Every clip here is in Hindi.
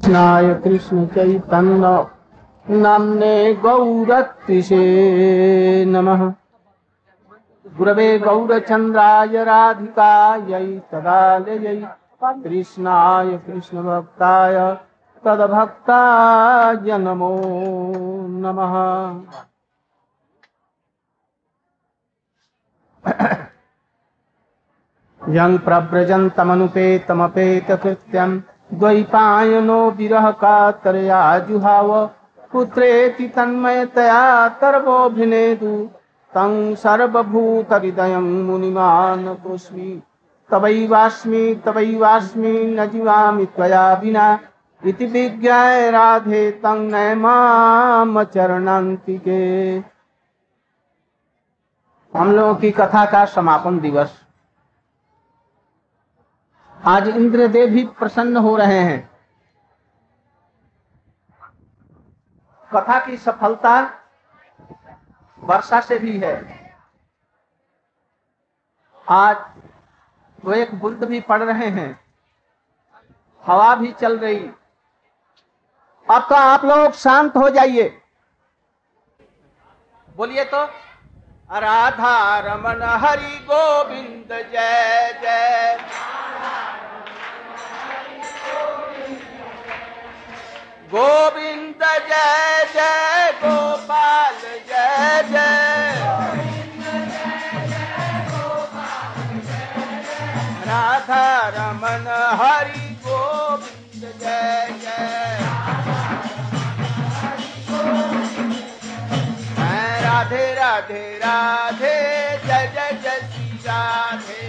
कृष्णाय कृष्ण चैतन्य, नाम्ने गौरत्रिषे नमः। गुरवे गौरचन्द्राय राधिकायै तदालयै, कृष्णाय कृष्णभक्ताय तद्भक्ताय नमो नमः। यं प्रव्रजन्तमनुपेतमपेतकृत्यं द्वैपायनो विरह कातरया जुहाव। पुत्रेति तन्मयतया तर्वोऽभिनेदु तं सर्वभूतहृदयं मुनिमानतोऽस्मि तवैवास्मि तवैवास्मि न जीवामि त्वया विना। इति विज्ञाय राधे तं नयमाम चरणान्तिके। हम लोगों की कथा का समापन दिवस। आज इंद्रदेव भी प्रसन्न हो रहे हैं। कथा की सफलता वर्षा से भी है। आज वो एक बुंद भी पड़ रहे हैं। हवा भी चल रही। अब तो आप लोग शांत हो जाइए। बोलिए तो राधा रमन हरि गोविंद जय जय। गोविंद जय जय गोपाल, जय जय। राधा रमन हरि गोविंद जय जय। राधे राधे राधे, जय जय जय श्री राधे।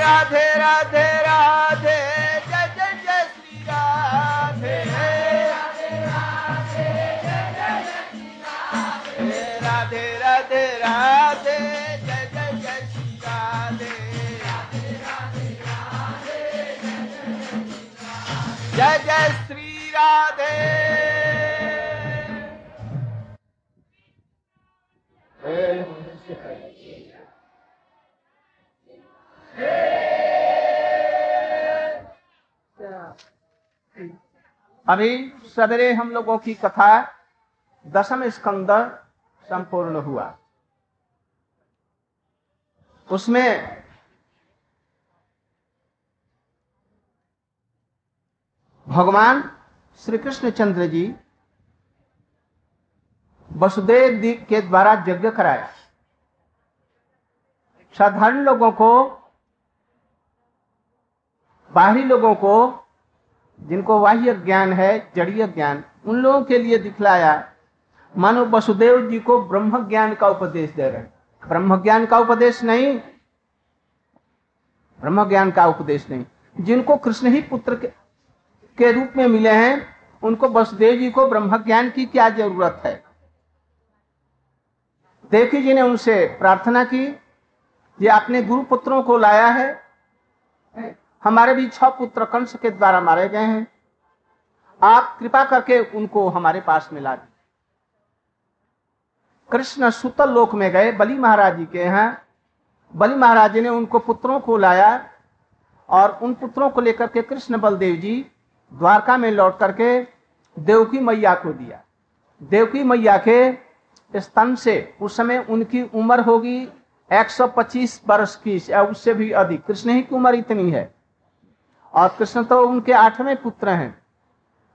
राधे राधे राधे राधे जय जय जय श्री राधे। जय जय श्री राधे। अभी सवेरे हम लोगों की कथा दशम स्कंद संपूर्ण हुआ। उसमें भगवान श्री कृष्ण चंद्र जी वसुदेव जी के द्वारा यज्ञ कराया। साधारण लोगों को, बाहरी लोगों को, जिनको बाह्य ज्ञान है, जड़ीय ज्ञान, उन लोगों के लिए दिखलाया। मानो वसुदेव जी को ब्रह्म ज्ञान का उपदेश दे रहे ब्रह्म ज्ञान का उपदेश नहीं ब्रह्म ज्ञान का उपदेश नहीं। जिनको कृष्ण ही पुत्र के, के रूप में मिले हैं उनको वसुदेव जी को ब्रह्म ज्ञान की क्या ज़रूरत है? देवी जी ने उनसे प्रार्थना की ये अपने गुरु पुत्रों को लाया है हमारे भी छह पुत्र कंस के द्वारा मारे गए हैं। आप कृपा करके उनको हमारे पास मिला दी कृष्ण सुतल लोक में गए, बलि महाराज जी के यहाँ बलि महाराज ने उनको पुत्रों को लाया और उन पुत्रों को लेकर के कृष्ण बलदेव जी द्वारका में लौट करके देवकी मैया को दिया। देवकी मैया के स्तन से उस समय उनकी उम्र होगी 125 वर्ष की, या उससे भी अधिक। कृष्ण ही की उम्र इतनी है। और कृष्ण तो उनके आठवें पुत्र हैं।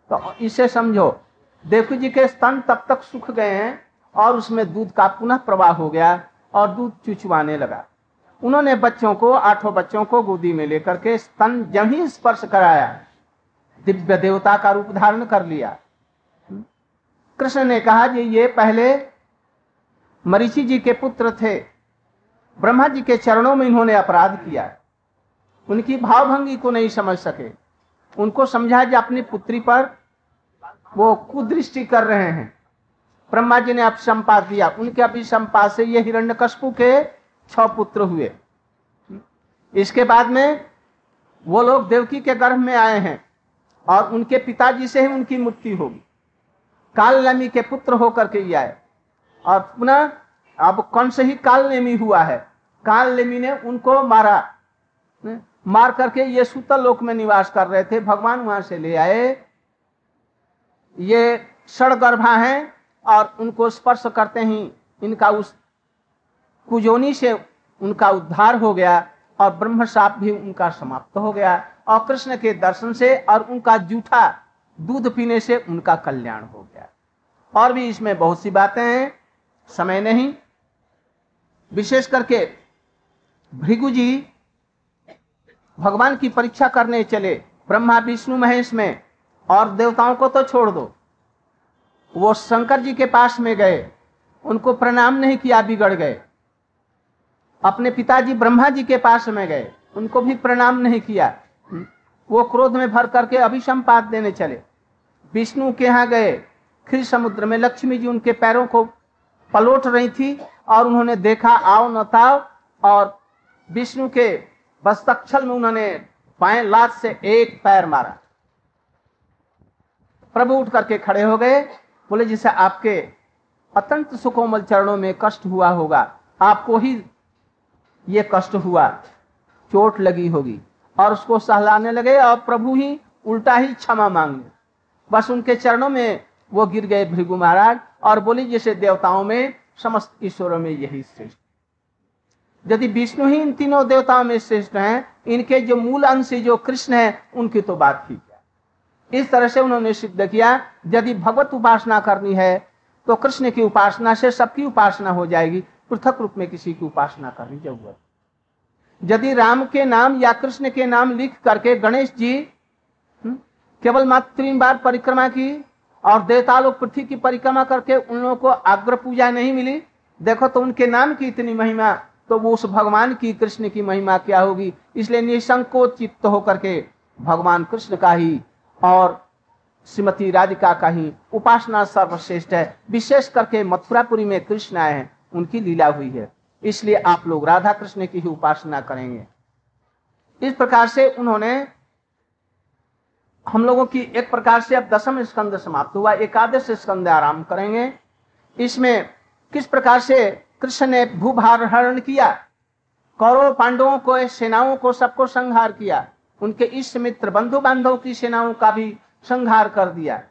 तो इसे समझो, देवकी जी के स्तन तब तक सूख गए हैं और उसमें दूध का पुनः प्रवाह हो गया और दूध चुचवाने लगा। उन्होंने बच्चों को, आठों बच्चों को गोदी में लेकर के स्तन जब ही स्पर्श कराया। दिव्य देवता का रूप धारण कर लिया। कृष्ण ने कहा कि ये पहले मरीचि जी के पुत्र थे। ब्रह्मा जी के चरणों में इन्होंने अपराध किया। उनकी भावभंगी को नहीं समझ सके। उनको समझा कि अपनी पुत्री पर वो कुदृष्टि कर रहे हैं। ब्रह्मा जी ने अभिसंपात दिया। उनके अभिसंपात से ये हिरण्यकशपु के छह पुत्र हुए। इसके बाद में वो लोग देवकी के गर्भ में आए हैं और उनके पिताजी से ही उनकी मृत्यु होगी। काल नमी के पुत्र होकर के आए। और पुनः अब कौन से ही काल नेमी हुआ है? काल नेमी ने उनको मारा। मार करके ये सूतल लोक में निवास कर रहे थे। भगवान वहाँ से ले आए। ये गर्भा हैं। और उनको स्पर्श करते ही। इनका उस कुजोनी से उनका उद्धार हो गया और ब्रह्म साप भी उनका समाप्त हो गया और कृष्ण के दर्शन से और उनका जूठा दूध पीने से उनका कल्याण हो गया। और भी इसमें बहुत सी बातें हैं, समय नहीं। विशेष करके भृगु जी भगवान की परीक्षा करने चले, ब्रह्मा, विष्णु, महेश में, और देवताओं को तो छोड़ दो। वो शंकर जी के पास में गए, उनको प्रणाम नहीं किया, बिगड़ गए। अपने पिताजी ब्रह्मा जी के पास में गए, उनको भी प्रणाम नहीं किया। वो क्रोध में भर करके अभिसंपात देने चले। विष्णु के यहाँ गए, फिर समुद्र में लक्ष्मी जी उनके पैरों को पलोट रही थी और उन्होंने देखा, आओ न ताओ। और विष्णु के बस्तक्षल में उन्होंने पाए लात से एक पैर मारा। प्रभु उठ करके खड़े हो गए। बोले, जिसे आपके अत्यंत सुकोमल चरणों में कष्ट हुआ होगा, आपको ही ये कष्ट हुआ, चोट लगी होगी। और उसको सहलाने लगे और प्रभु ही उल्टा ही क्षमा मांगे। बस उनके चरणों में वो गिर गए भृगु महाराज और बोली, जैसे देवताओं में समस्त ईश्वरों में यही श्रेष्ठ यदि विष्णु ही इन तीनों देवताओं में श्रेष्ठ हैं, इनके जो मूल अंश जो कृष्ण है, उनकी तो बात ठीक इस तरह से उन्होंने सिद्ध किया यदि भगवत उपासना करनी है तो कृष्ण की उपासना से सबकी उपासना हो जाएगी। पृथक रूप में किसी की उपासना करनी ज़रूरत यदि राम के नाम या कृष्ण के नाम लिख करके गणेश जी हम्म, केवल मात्र तीन बार परिक्रमा की और देवता लोग पृथ्वी की परिक्रमा करके उन लोगों को अग्र पूजा नहीं मिली देखो तो उनके नाम की इतनी महिमा तो वो उस भगवान की कृष्ण की महिमा क्या होगी? इसलिए निसंकोच चित्त होकर के भगवान कृष्ण का ही और श्रीमती राधिका का ही उपासना सर्वश्रेष्ठ है। विशेष करके मथुरापुरी में कृष्ण आए हैं, उनकी लीला हुई है। इसलिए आप लोग राधा कृष्ण की ही उपासना करेंगे। इस प्रकार से उन्होंने हम लोगों की एक प्रकार से अब दसम स्कंद समाप्त हुआ, एकादश स्कंद आराम करेंगे। इसमें किस प्रकार से कृष्ण ने भूभार हरण किया, कौरव पांडवों को, सेनाओं को सबको संहार किया उनके इष्ट मित्र बंधु बांधव की सेनाओं का भी संहार कर दिया।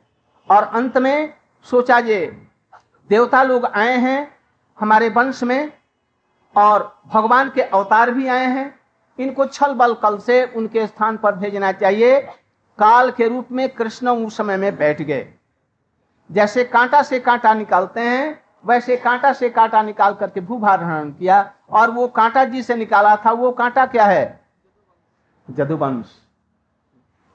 और अंत में सोचा जे, देवता लोग आए हैं हमारे वंश में और भगवान के अवतार भी आए हैं। इनको छल बल कल से उनके स्थान पर भेजना चाहिए। काल के रूप में कृष्ण उस समय में बैठ गए। जैसे कांटा से कांटा निकालते हैं, वैसे कांटा से कांटा निकाल करके भूभार भूभारण किया। और वो कांटा जी से निकाला था, वो कांटा क्या है? जदुवंश।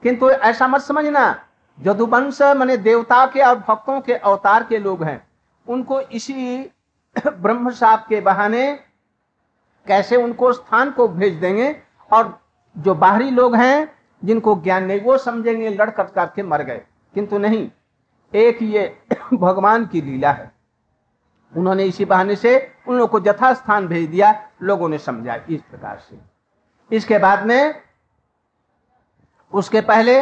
किंतु ऐसा मत समझना, जदुवंश मैंने देवता के और भक्तों के अवतार के लोग हैं। उनको इसी ब्रह्म साप के बहाने कैसे उनको स्थान को भेज देंगे और जो बाहरी लोग हैं, जिनको ज्ञान नहीं, वो समझेंगे लड़कट करके मर गए। किंतु नहीं, एक ये भगवान की लीला है। उन्होंने इसी बहाने से उन लोगों को यथा स्थान भेज दिया, लोगों ने समझा इस प्रकार से। इसके बाद में उसके पहले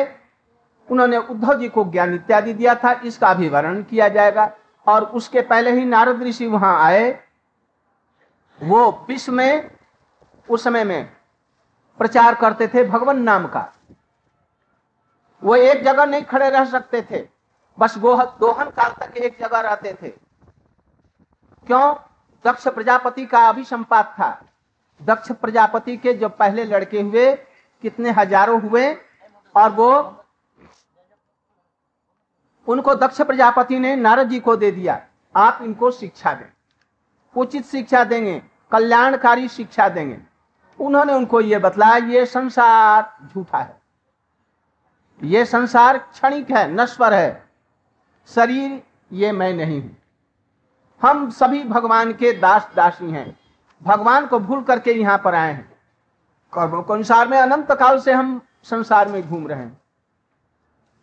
उन्होंने उद्धव जी को ज्ञान इत्यादि दिया था, इसका भी वर्णन किया जाएगा। और उसके पहले ही नारद ऋषि वहाँ आए। वो विश्व में, उस समय में प्रचार करते थे भगवान नाम का। वो एक जगह नहीं खड़े रह सकते थे। बस दोहन काल तक एक जगह रहते थे। क्यों? दक्ष प्रजापति का अभी संपात था। दक्ष प्रजापति के जब पहले लड़के हुए, कितने हज़ारों हुए और वो उनको दक्ष प्रजापति ने नारद जी को दे दिया। आप इनको शिक्षा दें। उचित शिक्षा देंगे, कल्याणकारी शिक्षा देंगे। उन्होंने उनको ये बतलाया, ये संसार झूठा है। ये संसार क्षणिक है, नश्वर है। शरीर, ये मैं नहीं हूँ। हम सभी भगवान के दास दासी हैं। भगवान को भूल करके यहाँ पर आए हैं। कर्मों के अनुसार में अनंत काल से हम संसार में घूम रहे हैं।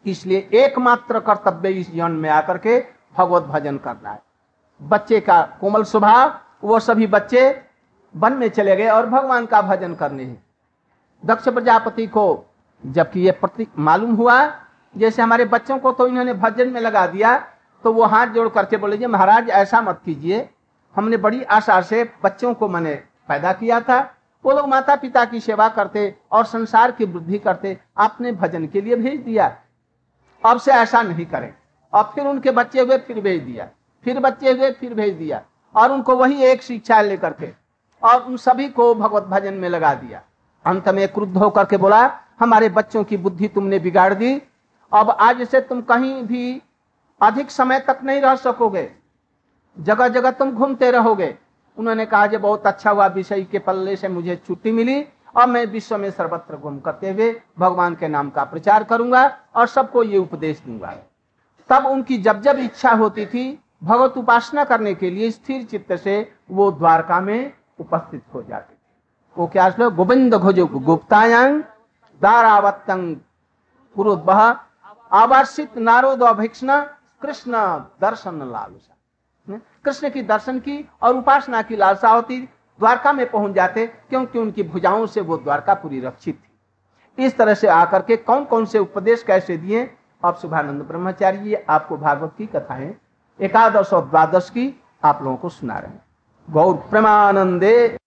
इसलिए एकमात्र कर्तव्य इस जीवन में आकर के भगवत भजन करना है। बच्चे का कोमल स्वभाव, वो सभी बच्चे वन में चले गए और भगवान का भजन करने हैं। दक्ष प्रजापति को जबकि ये प्रतीक मालूम हुआ, जैसे हमारे बच्चों को तो इन्होंने भजन में लगा दिया तो वो हाथ जोड़ करके बोले, जी महाराज, ऐसा मत कीजिए। हमने बड़ी आशा से बच्चों को मैंने पैदा किया था। वो लोग माता पिता की सेवा करते और संसार की वृद्धि करते, आपने भजन के लिए भेज दिया। अब से ऐसा नहीं करें। अब फिर उनके बच्चे हुए फिर भेज दिया। फिर बच्चे हुए फिर भेज दिया। और उनको वही एक शिक्षा लेकर के और उन सभी को भगवत भजन में लगा दिया। अंत में क्रुद्ध होकर के बोला, हमारे बच्चों की बुद्धि तुमने बिगाड़ दी। अब आज से तुम कहीं भी अधिक समय तक नहीं रह सकोगे। जगह जगह तुम घूमते रहोगे। उन्होंने कहा जो बहुत अच्छा हुआ विषय के पल्ले से मुझे छुट्टी मिली और मैं विश्व में सर्वत्र घूम करते हुए भगवान के नाम का प्रचार करूँगा और सबको ये उपदेश दूँगा। तब उनकी जब जब इच्छा होती थी, भगवत उपासना करने के लिए स्थिर चित्त से वो द्वारका में उपस्थित हो जाते थे। वो क्या गोविंद घोजो गुप्तायांग दारावतंग पुरुद्वह आवर्षित नारोद कृष्ण दर्शन लालसा। कृष्ण की दर्शन की और उपासना की लालसा होती द्वारका में पहुँच जाते, क्योंकि उनकी भुजाओं से वो द्वारका पूरी रक्षित थी। इस तरह से आकर के कौन कौन से उपदेश कैसे दिए, आप शुभानंद ब्रह्मचारी आपको भागवत की कथाएँ, एकादश और द्वादश की आप लोगों को सुना रहे हैं। गौर प्रेमानंदे।